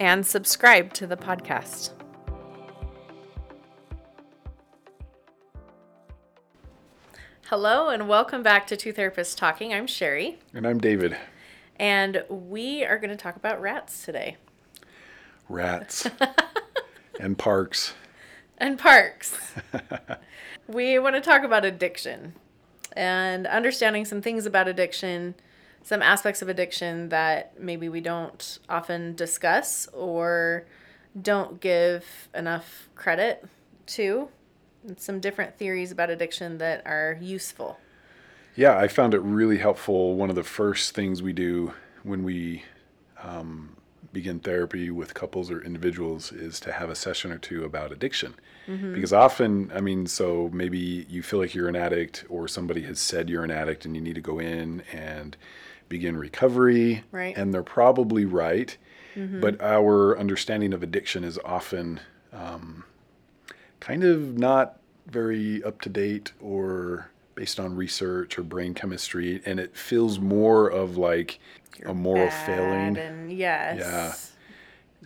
and subscribe to the podcast. Hello, and welcome back to Two Therapists Talking. I'm Sherry, And I'm David. and we are going to talk about rats today Rats and parks. and parks. we want to talk about addiction and understanding some things about addiction, some aspects of addiction that maybe we don't often discuss or don't give enough credit to. And some different theories about addiction that are useful. Yeah, I found it really helpful. One of the first things we do when we um, begin therapy with couples or individuals is to have a session or two about addiction. Because often, I mean, so maybe you feel like you're an addict, or somebody has said you're an addict, and you need to go in and begin recovery. Right. And they're probably right. But our understanding of addiction is often um, kind of not very up to date or based on research or brain chemistry, and it feels more of like a moral failing, And yes. Yeah.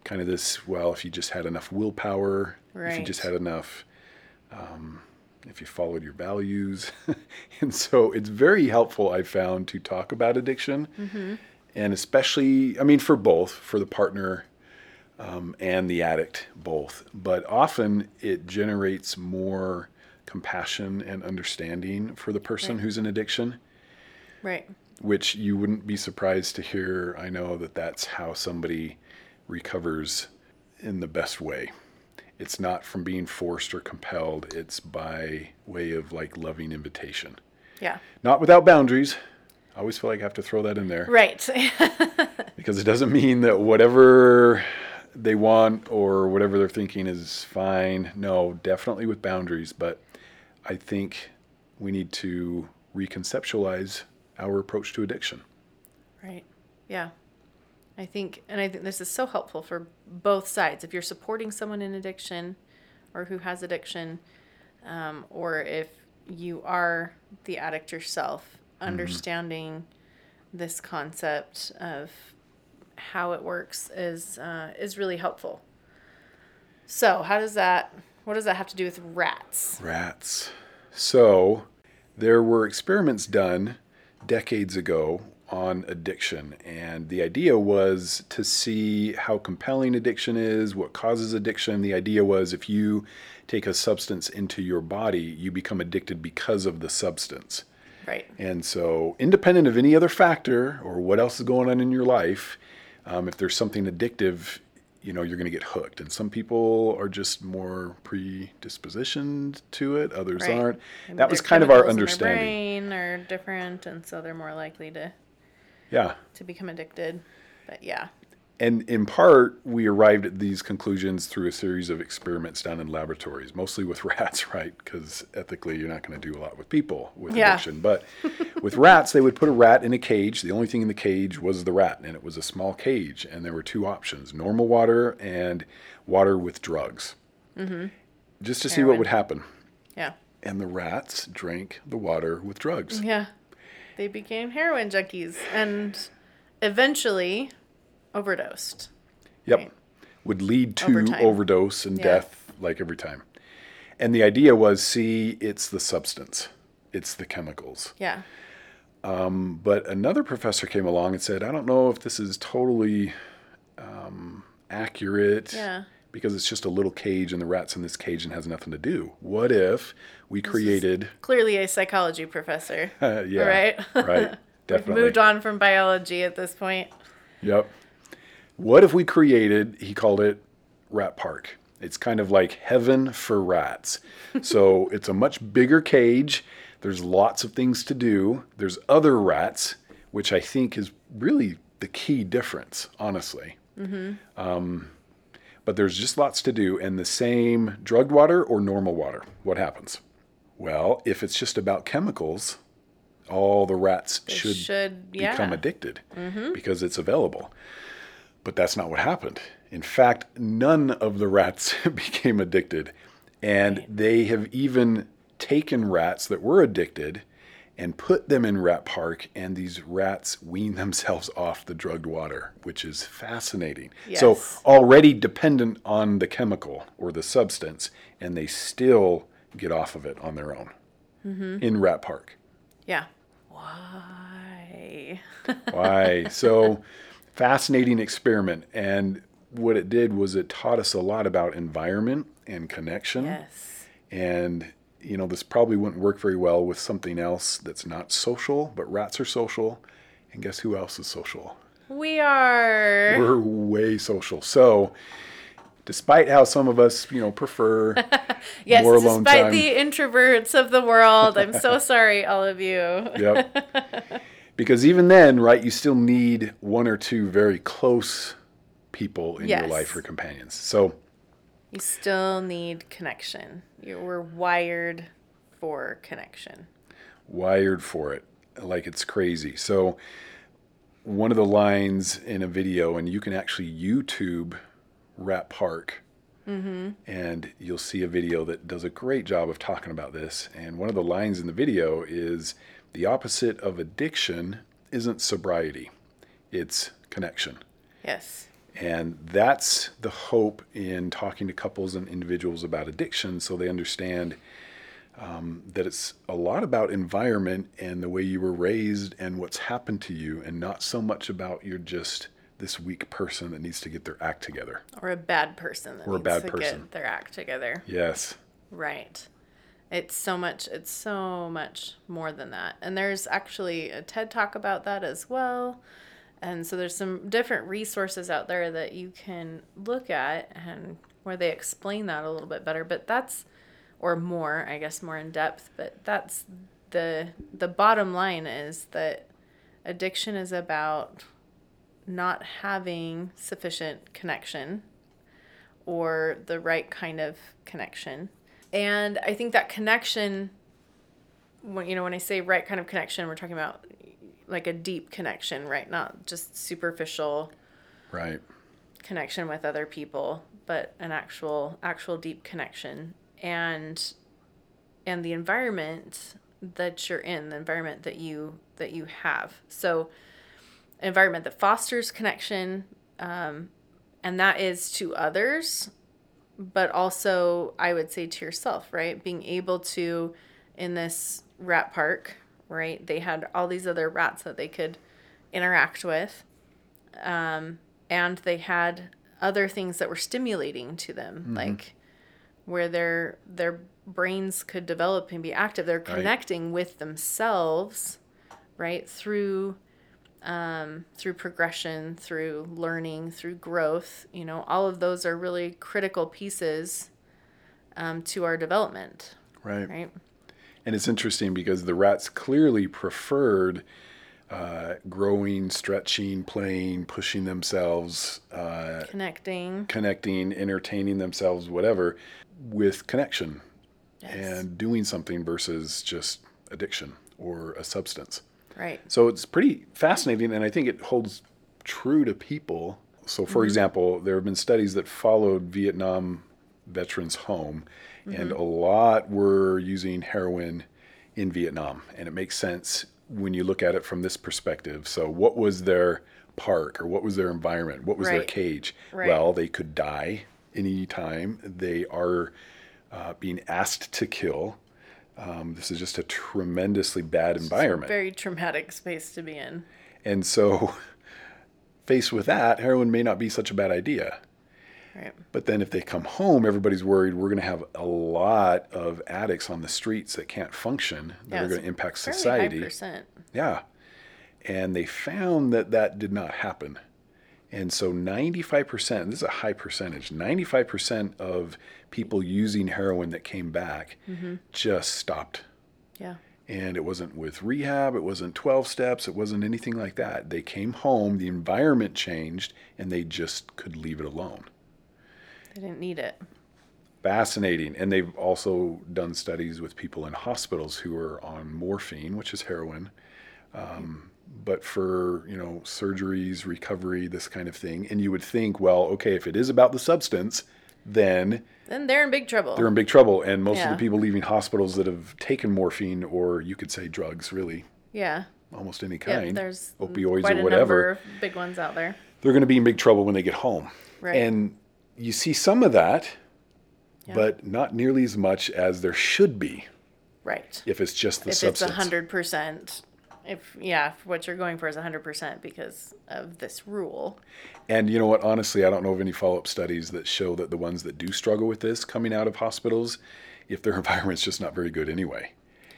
Kind of this. Well, if you just had enough willpower, if you just had enough, um, if you followed your values, and so it's very helpful. I found to talk about addiction, Mm-hmm. and especially, I mean, for both, for the partner um, and the addict, both. But often it generates more compassion and understanding for the person Right. who's in addiction, Right. which you wouldn't be surprised to hear. I know that that's how somebody recovers in the best way. It's not from being forced or compelled, it's by way of like loving invitation. Yeah. Not without boundaries. I always feel like I have to throw that in there Right. because it doesn't mean that whatever they want or whatever they're thinking is fine. No, definitely with boundaries, but I think we need to reconceptualize our approach to addiction. Right. Yeah. I think, and I think this is so helpful for both sides. If you're supporting someone in addiction or who has addiction, um, or if you are the addict yourself, understanding this concept of how it works is uh, is really helpful. So, how does that? What does that have to do with rats? Rats. So, there were experiments done decades ago on addiction, and the idea was to see how compelling addiction is, what causes addiction. The idea was if you take a substance into your body, you become addicted because of the substance. Right. And so, independent of any other factor or what else is going on in your life, um, if there's something addictive, you know, you're going to get hooked. And some people are just more predispositioned to it, others Right. aren't. Maybe that was kind of our chemicals in their understanding. Brain are different, and so they're more likely to Yeah. to become addicted. But yeah. And in part, we arrived at these conclusions through a series of experiments done in laboratories, mostly with rats, right? Because ethically, you're not going to do a lot with people with Yeah. addiction. But with rats, they would put a rat in a cage. The only thing in the cage was the rat, and it was a small cage. And there were two options normal water and water with drugs, mm-hmm. just to see what would happen. Yeah. And the rats drank the water with drugs. Yeah. They became heroin junkies and eventually overdosed. Yep. Right. Would lead to Over time. overdose and Yeah. death like every time. And the idea was see, it's the substance, it's the chemicals. Yeah. Um, But another professor came along and said, I don't know if this is totally um, accurate Yeah. Because it's just a little cage and the rat's in this cage and has nothing to do. What if we created, Clearly a psychology professor. uh, yeah, Right. right, We've definitely. moved on from biology at this point. Yep. What if we created, he called it Rat Park. It's kind of like heaven for rats. so it's a much bigger cage. There's lots of things to do. There's other rats, which I think is really the key difference, honestly. Um, but there's just lots to do. And the same drugged water or normal water, what happens? Well, if it's just about chemicals, all the rats They should, should, become yeah. addicted mm-hmm. because it's available. But that's not what happened. In fact, none of the rats became addicted. And they have even taken rats that were addicted and put them in Rat Park, and these rats wean themselves off the drugged water, which is fascinating. So, already dependent on the chemical or the substance, and they still get off of it on their own mm-hmm. in Rat Park. Yeah. Why? Why? so fascinating experiment. And what it did was it taught us a lot about environment and connection. yes. And, you know, this probably wouldn't work very well with something else that's not social, but rats are social. And guess who else is social? We are. We're way social. So, despite how some of us, you know, prefer yes, more alone despite time. the introverts of the world, I'm so sorry, all of you. Yep. because even then, right, you still need one or two very close people in your life or companions. So, You still need connection. You were wired for connection. wired for it like it's crazy. So, one of the lines in a video, and you can actually YouTube Rat Park, mm-hmm. and you'll see a video that does a great job of talking about this. And one of the lines in the video is the opposite of addiction isn't sobriety, it's connection. Yes. And that's the hope in talking to couples and individuals about addiction so they understand um, that it's a lot about environment and the way you were raised and what's happened to you, and not so much about you're just this weak person that needs to get their act together. Or a bad person that Or a needs bad to person. get their act together. Yes. Right. It's so much it's so much more than that. And there's actually a TED talk about that as well. And so there's some different resources out there that you can look at and where they explain that a little bit better, but that's or more, I guess more in depth, but that's the the bottom line is that addiction is about not having sufficient connection or the right kind of connection. And I think that connection, when you know, when I say right kind of connection, we're talking about like a deep connection, right? Not just superficial Right. connection with other people, but an actual actual deep connection. And and the environment that you're in, the environment that you that you have. So environment that fosters connection, um, and that is to others, but also I would say to yourself, right? Being able to in this rat park, right? They had all these other rats that they could interact with, um, and they had other things that were stimulating to them, like where their their brains could develop and be active. They're connecting with themselves, right through um, through progression, through learning, through growth. You know, all of those are really critical pieces um, to our development, Right. right? And it's interesting because the rats clearly preferred uh, growing, stretching, playing, pushing themselves, uh, Connecting. connecting, entertaining themselves, whatever, with connection Yes. and doing something versus just addiction or a substance. right. So it's pretty fascinating, and I think it holds true to people. So, for example, there have been studies that followed Vietnam veterans home, and a lot were using heroin in Vietnam, and it makes sense when you look at it from this perspective. So, what was their park or what was their environment? What was their cage? Right. Well, they could die anytime. They are uh, being asked to kill. Um, this is just a tremendously bad environment. Very traumatic space to be in. And so, faced with that, heroin may not be such a bad idea. Right. But then, if they come home, everybody's worried we're going to have a lot of addicts on the streets that can't function that Yeah, are going to impact society. high. Yeah. And they found that that did not happen. And so 95%, this is a high percentage, 95% of people using heroin that came back Mm-hmm. just stopped. Yeah. And it wasn't with rehab, it wasn't 12 steps, it wasn't anything like that. They came home, the environment changed, and they just could leave it alone. They didn't need it. Fascinating. And they've also done studies with people in hospitals who are on morphine, which is heroin. Um, but for you know surgeries, recovery, this kind of thing, and you would think, well, okay, if it is about the substance, then Then they're in big trouble. they're in big trouble. And most of the people leaving hospitals that have taken morphine, or you could say drugs, really, yeah. almost any Yep, kind, there's opioids or a whatever, number of big ones out there. they're going to be in big trouble when they get home. Right. And you see some of that, Yeah. but not nearly as much as there should be Right. if it's just the if substance. it's a hundred percent, if yeah, if what you're going for is a hundred percent because of this rule. And you know what? Honestly, I don't know of any follow up studies that show that the ones that do struggle with this coming out of hospitals, if their environment's just not very good anyway.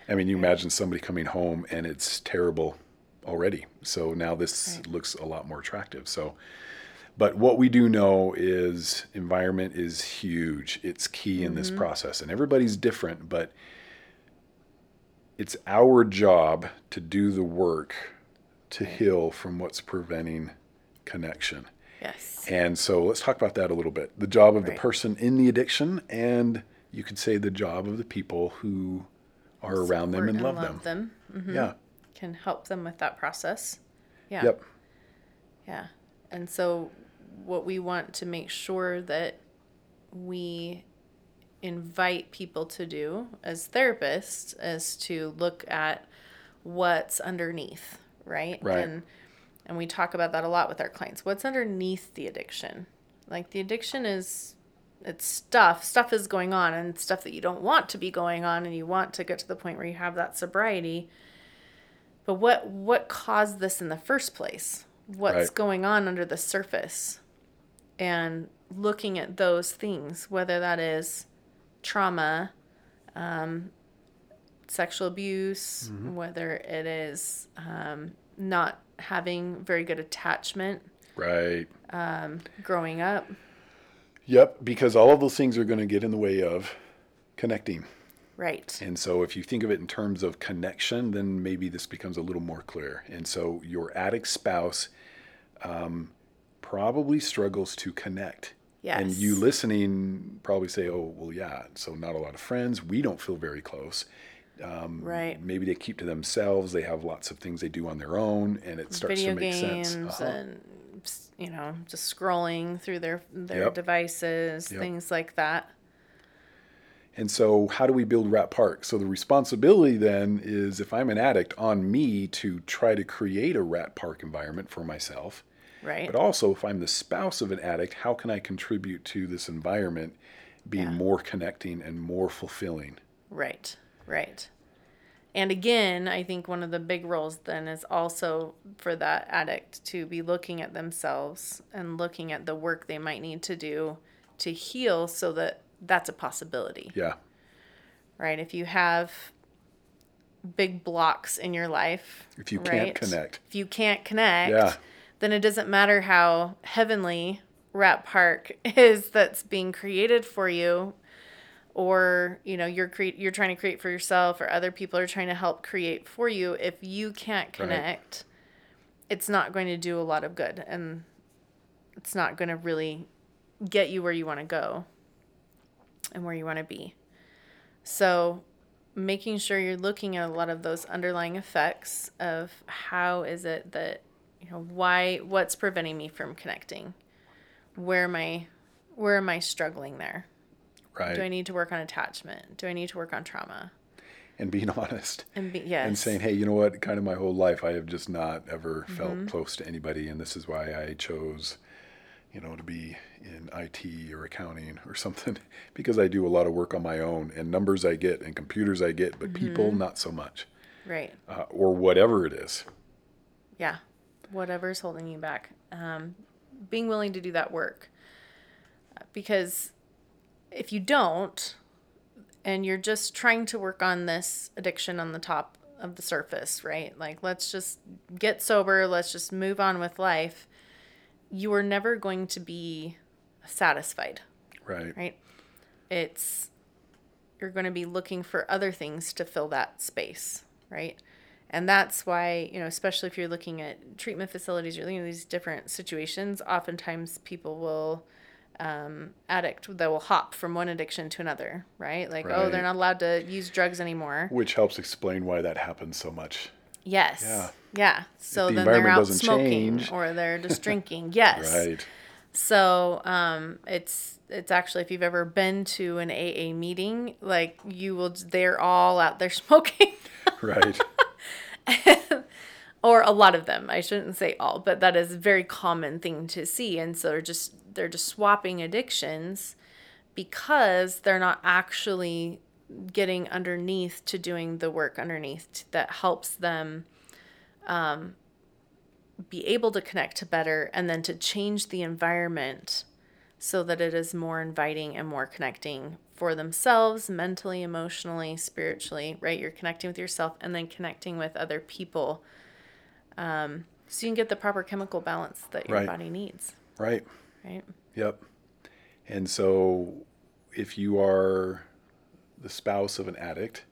I mean, you imagine somebody coming home and it's terrible already. So now this Right. looks a lot more attractive. So, but what we do know is environment is huge. It's key in this process, and everybody's different, but it's our job to do the work to heal from what's preventing connection. Yes. And so let's talk about that a little bit. The job of the person in the addiction, and you could say the job of the people who are around them Support and love, them. them. Mhm. Yeah. Can help them with that process. Yeah. Yep. Yeah. And so, what we want to make sure that we invite people to do as therapists is to look at what's underneath, right? Right. And and we talk about that a lot with our clients. What's underneath the addiction? Like the addiction is it's stuff. Stuff is going on and stuff that you don't want to be going on and you want to get to the point where you have that sobriety. But what what caused this in the first place? What's Right. going on under the surface? And looking at those things, whether that is trauma, um, sexual abuse, whether it is um, not having very good attachment Right. growing up. Yep. Because all of those things are going to get in the way of connecting. Right. And so if you think of it in terms of connection, then maybe this becomes a little more clear. And so your addict spouse um, probably struggles to connect. And you listening probably say, oh, well, yeah, so not a lot of friends. We don't feel very close. right. Maybe they keep to themselves. They have lots of things they do on their own, and it starts Video to make games sense. Uh-huh. and you know just scrolling through their their Yep. devices, Yep. things like that. And so, how do we build Rat Park? So, the responsibility then is if I'm an addict, on me to try to create a Rat Park environment for myself. Right. But also, if I'm the spouse of an addict, how can I contribute to this environment being Yeah. more connecting and more fulfilling? Right, right. And again, I think one of the big roles then is also for that addict to be looking at themselves and looking at the work they might need to do to heal so that that's a possibility, Yeah, right? If you have big blocks in your life, If you can't connect. if you can't connect, Yeah. Then it doesn't matter how heavenly Rat Park is that's being created for you or you know you're cre- you're trying to create for yourself or other people are trying to help create for you if you can't connect it's not going to do a lot of good and it's not going to really get you where you want to go and where you want to be. So making sure you're looking at a lot of those underlying effects of how is it that you know why what's preventing me from connecting where am i where am i struggling there right. do I need to work on attachment? Do I need to work on trauma? and being honest. And be, yes. and saying, hey, you know what? Kind of my whole life, I have just not ever Mm-hmm. felt close to anybody, and this is why I chose, you know, to be in IT or accounting or something, because I do a lot of work on my own, and numbers I get, and computers I get, but people Mm-hmm. not so much, right. uh, or whatever it is. Yeah. Whatever's holding you back. Um, being willing to do that work. Because if you don't, and you're just trying to work on this addiction on the top of the surface, right? Like, let's just get sober, let's just move on with life. You are never going to be satisfied. Right. right? It's you're going to be looking for other things to fill that space, right? And that's why, you know, especially if you're looking at treatment facilities, you're looking at these different situations, oftentimes people will um, addict that will hop from one addiction to another, right? Like, right. oh, they're not allowed to use drugs anymore. Which helps explain why that happens so much. Yes. Yeah. Yeah. So the then they're out smoking change. or they're just drinking. Yes. Right. So um, it's it's actually if you've ever been to an AA meeting, like you will, they're all out there smoking. right. or a lot of them. I shouldn't say all, but that is a very common thing to see. And so they're just they're just swapping addictions because they're not actually getting underneath to doing the work underneath that helps them um, be able to connect to better and then to change the environment so that it is more inviting and more connecting for themselves mentally, emotionally, spiritually, right? You're connecting with yourself and then connecting with other people. Um, so you can get the proper chemical balance that your right. body needs. Right. Right. Yep. And so if you are the spouse of an addict,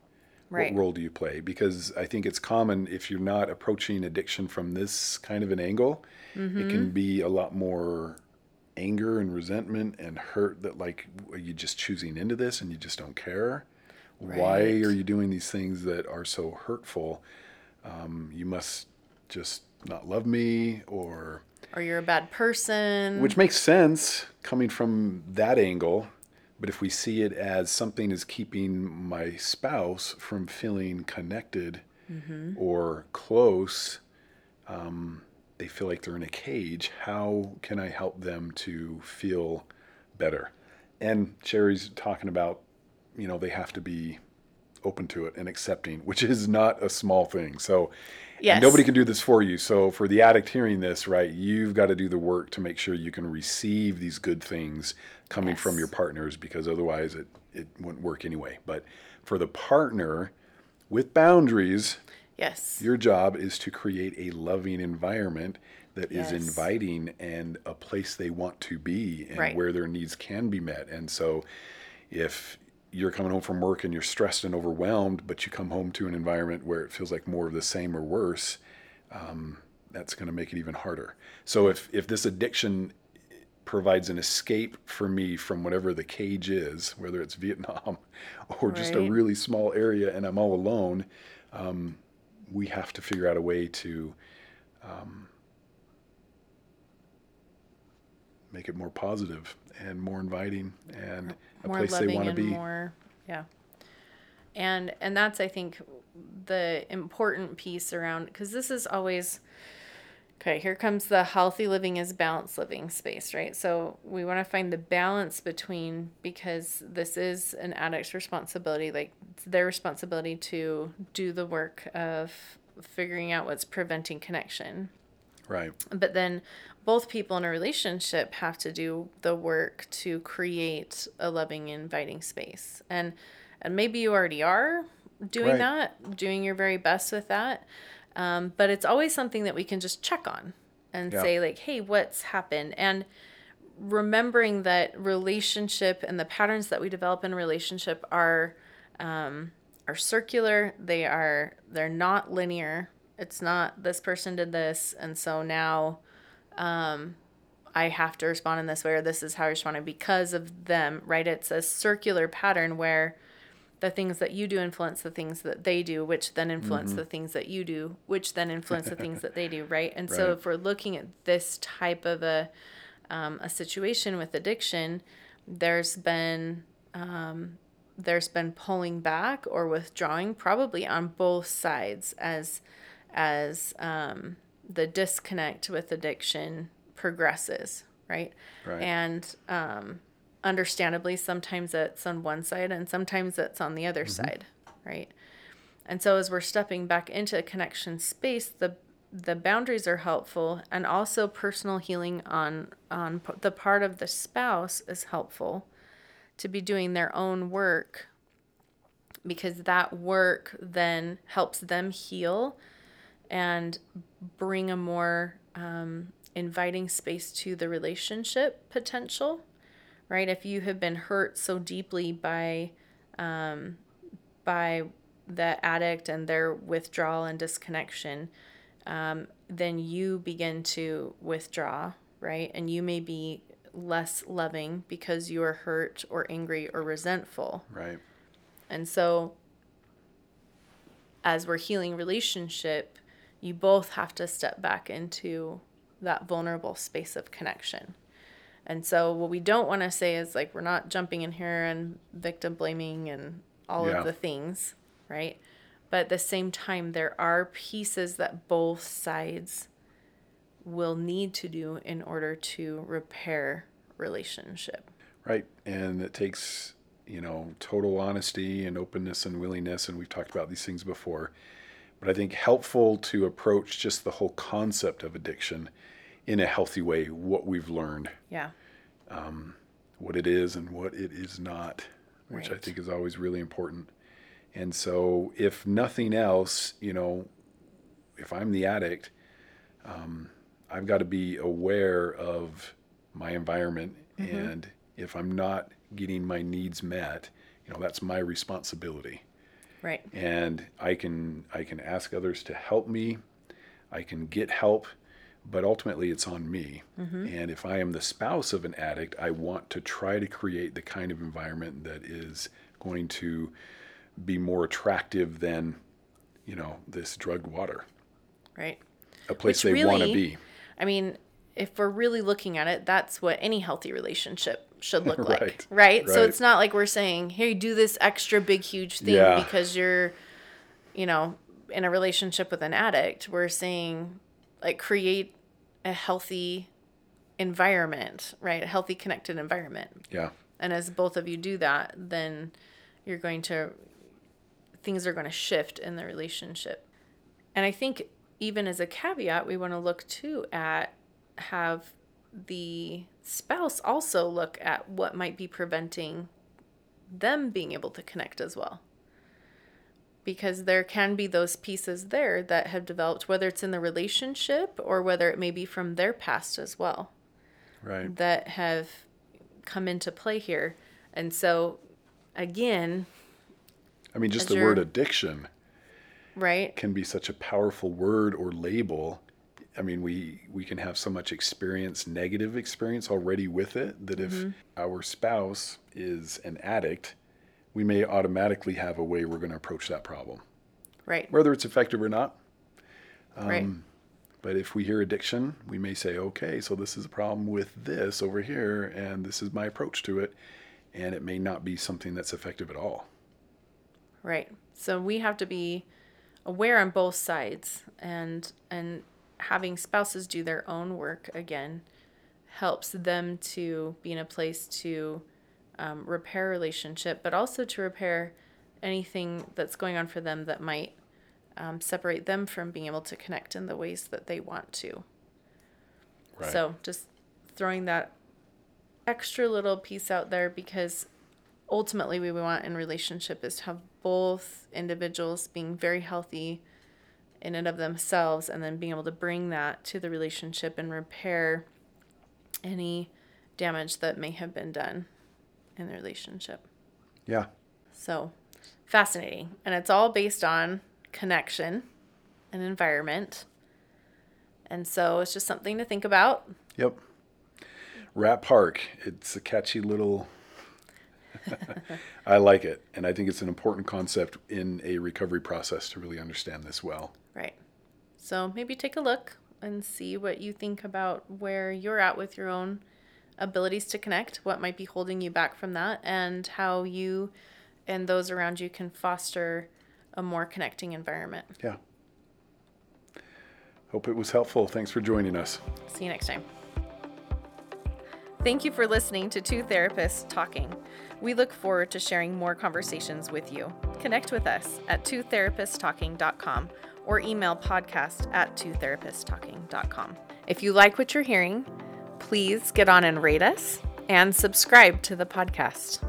right. what role do you play? Because I think it's common if you're not approaching addiction from this kind of an angle, mm-hmm. it can mm-hmm. be a lot more anger and resentment and hurt that like are you just choosing into this and you just don't care right. why are you doing these things that are so hurtful um, you must just not love me or or you're a bad person which makes sense coming from that angle but if we see it as something is keeping my spouse from feeling connected mm-hmm. or close um, they feel like they're in a cage. How can I help them to feel better? And Sherry's talking about, you know, they have to be open to it and accepting, which is not a small thing. So yes. nobody can do this for you. So for the addict hearing this, right, you've got to do the work to make sure you can receive these good things coming yes. from your partners because otherwise it, it wouldn't work anyway. But for the partner with boundaries, Yes. Your job is to create a loving environment that yes. is inviting and a place they want to be and right. where their needs can be met. And so if you're coming home from work and you're stressed and overwhelmed, but you come home to an environment where it feels like more of the same or worse, um, that's going to make it even harder. So if if this addiction provides an escape for me from whatever the cage is, whether it's Vietnam or right. just a really small area and I'm all alone, um, we have to figure out a way to um, make it more positive and more inviting and more a place they want to be. More, yeah. And and that's I think the important piece around because this is always Okay, here comes the healthy living is balanced living space, right? So we want to find the balance between because this is an addict's responsibility, like it's their responsibility to do the work of figuring out what's preventing connection. Right. But then both people in a relationship have to do the work to create a loving, inviting space. And and maybe you already are doing right. that, doing your very best with that. Um, but it's always something that we can just check on and yeah. say, like, hey, what's happened? And remembering that relationship and the patterns that we develop in relationship are um, are circular. They are they're not linear. It's not this person did this, and so now um, I have to respond in this way, or this is how I respond because of them. Right? It's a circular pattern where the things that you do influence the things that they do, which then influence mm-hmm. the things that you do, which then influence the things that they do, right? And right. so if we're looking at this type of a um, a situation with addiction, there's been um, there's been pulling back or withdrawing, probably on both sides as as um, the disconnect with addiction progresses, right? Right. And um, understandably sometimes it's on one side and sometimes it's on the other mm-hmm. side right and so as we're stepping back into a connection space the the boundaries are helpful and also personal healing on on the part of the spouse is helpful to be doing their own work because that work then helps them heal and bring a more um, inviting space to the relationship potential right? If you have been hurt so deeply by um, by the addict and their withdrawal and disconnection, um, then you begin to withdraw, right? And you may be less loving because you are hurt or angry or resentful. Right. And so, as we're healing relationship, you both have to step back into that vulnerable space of connection. And so, what we don't want to say is like, we're not jumping in here and victim blaming and all Yeah. of the things, right? But at the same time, there are pieces that both sides will need to do in order to repair relationship. Right. And it takes, you know, total honesty and openness and willingness. And we've talked about these things before. But I think helpful to approach just the whole concept of addiction in a healthy way, what we've learned, Yeah. What it is and what it is not, which I think is always really important. And so, if nothing else, you know, if I'm the addict, um, I've got to be aware of my environment. And if I'm not getting my needs met, you know, that's my responsibility. Right. And I can I can ask others to help me. I can get help, but ultimately it's on me. Mm-hmm. And if I am the spouse of an addict, I want to try to create the kind of environment that is going to be more attractive than, you know, this drugged water, Right. a place Which they want to be. I mean, if we're really looking at it, that's what any healthy relationship should look like. Right. Right. So it's not like we're saying, here, do this extra big, huge thing Yeah. because you're, you know, in a relationship with an addict. We're saying, like, create a healthy environment, right? A healthy, connected environment. Yeah. And as both of you do that, then you're going to, things are going to shift in the relationship. And I think even as a caveat, we want to look too at have the spouse also look at what might be preventing them being able to connect as well. Because there can be those pieces there that have developed, whether it's in the relationship or whether it may be from their past as well Right. that have come into play here. And so, again, I mean, just the word addiction right? can be such a powerful word or label. I mean, we we can have so much experience, negative experience already with it that if mm-hmm. our spouse is an addict, we may automatically have a way we're going to approach that problem, Right. whether it's effective or not. Um, right. But if we hear addiction, we may say, okay, so this is a problem with this over here, and this is my approach to it, and it may not be something that's effective at all. Right. So we have to be aware on both sides and and having spouses do their own work again helps them to be in a place to um, repair relationship, but also to repair anything that's going on for them that might um, separate them from being able to connect in the ways that they want to. Right. So just throwing that extra little piece out there because ultimately what we want in relationship is to have both individuals being very healthy in and of themselves and then being able to bring that to the relationship and repair any damage that may have been done in the relationship. Yeah. So fascinating. And it's all based on connection and environment. And so it's just something to think about. Yep. Rat Park. It's a catchy little. I like it, and I think it's an important concept in a recovery process to really understand this well. Right. So maybe take a look and see what you think about where you're at with your own abilities to connect, what might be holding you back from that, and how you and those around you can foster a more connecting environment. Yeah. Hope it was helpful. Thanks for joining us. See you next time. Thank you for listening to Two Therapists Talking. We look forward to sharing more conversations with you. Connect with us at twotherapisttalking.com or email podcast at twotherapisttalking.com. If you like what you're hearing, please get on and rate us and subscribe to the podcast.